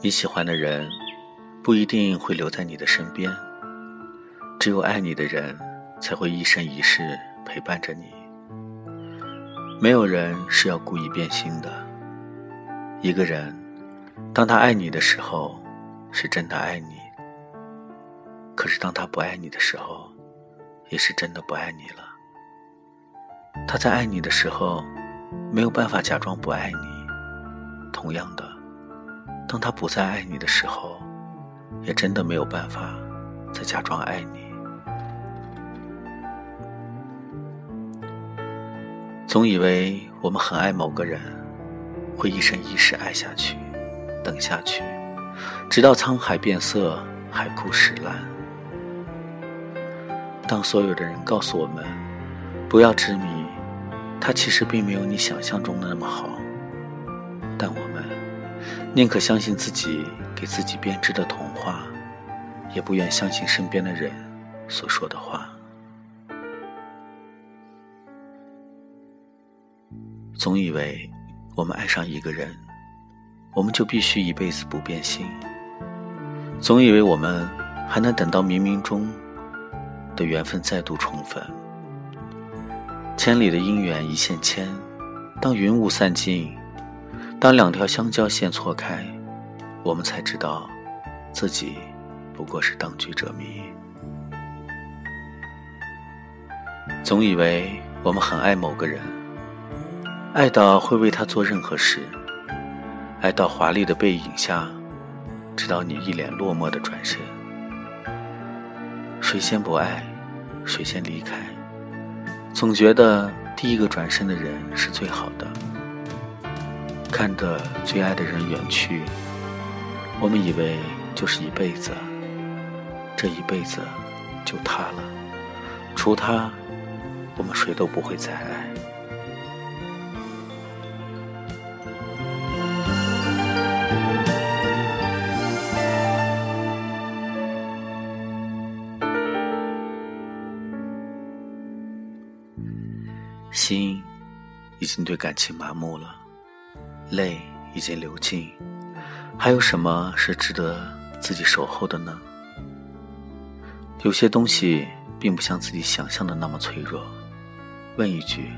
你喜欢的人不一定会留在你的身边，只有爱你的人才会一生一世陪伴着你。没有人是要故意变心的。一个人，当他爱你的时候，是真的爱你；可是当他不爱你的时候，也是真的不爱你了。他在爱你的时候，没有办法假装不爱你；同样的。当他不再爱你的时候，也真的没有办法再假装爱你。总以为我们很爱某个人，会一生一世爱下去，等下去，直到沧海变色，海枯石烂。当所有的人告诉我们不要执迷，他其实并没有你想象中的那么好，但我。宁可相信自己给自己编织的童话，也不愿相信身边的人所说的话。总以为我们爱上一个人，我们就必须一辈子不变心。总以为我们还能等到冥冥中的缘分再度重逢。千里的姻缘一线牵，当云雾散尽。当两条相交线错开，我们才知道，自己不过是当局者迷。总以为我们很爱某个人，爱到会为他做任何事，爱到华丽的背影下，直到你一脸落寞的转身。谁先不爱，谁先离开，总觉得第一个转身的人是最好的。看着最爱的人远去，我们以为就是一辈子，这一辈子就他了，除他，我们谁都不会再爱。心已经对感情麻木了。泪已经流尽，还有什么是值得自己守候的呢？有些东西并不像自己想象的那么脆弱。问一句：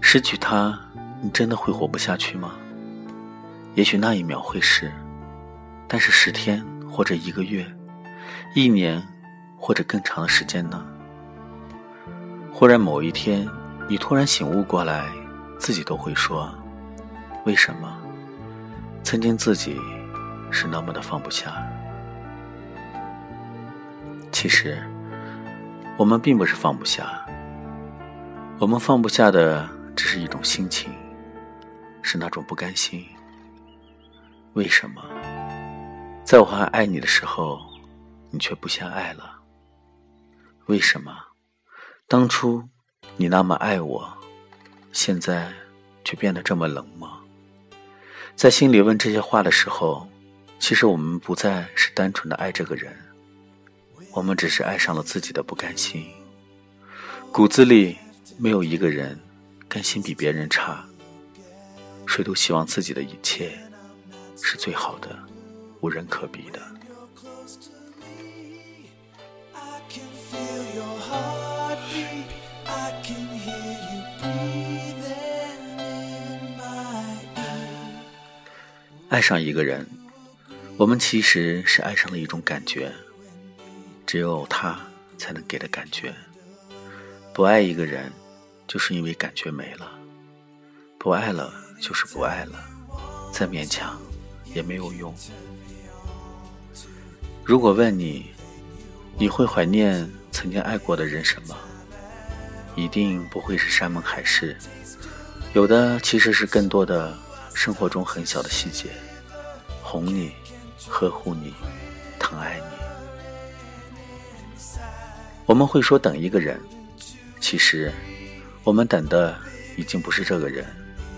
失去他，你真的会活不下去吗？也许那一秒会是，但是十天或者一个月、一年或者更长的时间呢？忽然某一天，你突然醒悟过来，自己都会说。为什么曾经自己是那么的放不下？其实我们并不是放不下，我们放不下的只是一种心情，是那种不甘心。为什么在我还爱你的时候，你却不先爱了？为什么当初你那么爱我，现在却变得这么冷漠？在心里问这些话的时候，其实我们不再是单纯的爱这个人，我们只是爱上了自己的不甘心。骨子里没有一个人甘心比别人差，谁都希望自己的一切是最好的，无人可比的。爱上一个人，我们其实是爱上了一种感觉，只有他才能给的感觉。不爱一个人，就是因为感觉没了；不爱了，就是不爱了，再勉强也没有用。如果问你，你会怀念曾经爱过的人什么？一定不会是山盟海誓，有的其实是更多的。生活中很小的细节，哄你，呵护你，疼爱你。我们会说等一个人，其实我们等的已经不是这个人，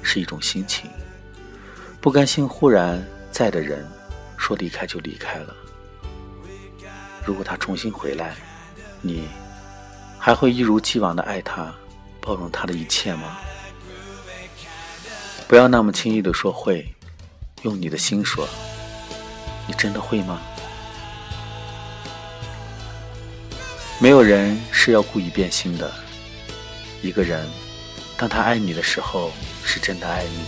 是一种心情。不甘心忽然在的人，说离开就离开了。如果他重新回来，你还会一如既往的爱他，包容他的一切吗？不要那么轻易的说会，用你的心说，你真的会吗？没有人是要故意变心的。一个人，当他爱你的时候，是真的爱你；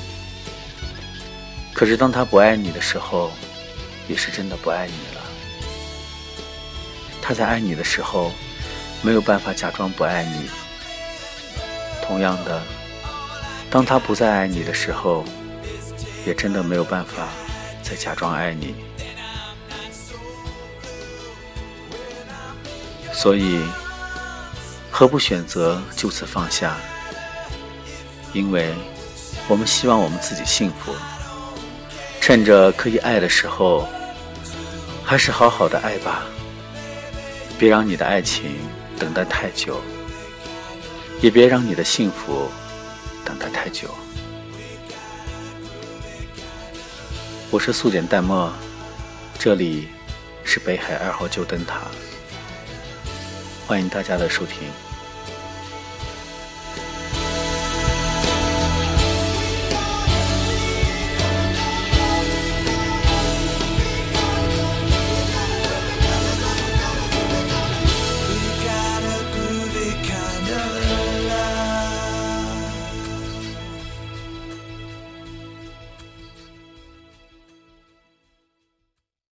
可是当他不爱你的时候，也是真的不爱你了。他在爱你的时候，没有办法假装不爱你；同样的，当他不再爱你的时候，也真的没有办法再假装爱你。所以，何不选择就此放下？因为我们希望我们自己幸福。趁着可以爱的时候，还是好好的爱吧。别让你的爱情等待太久，也别让你的幸福等待太久。我是素简淡漠，这里是北海二号旧灯塔。欢迎大家的收听。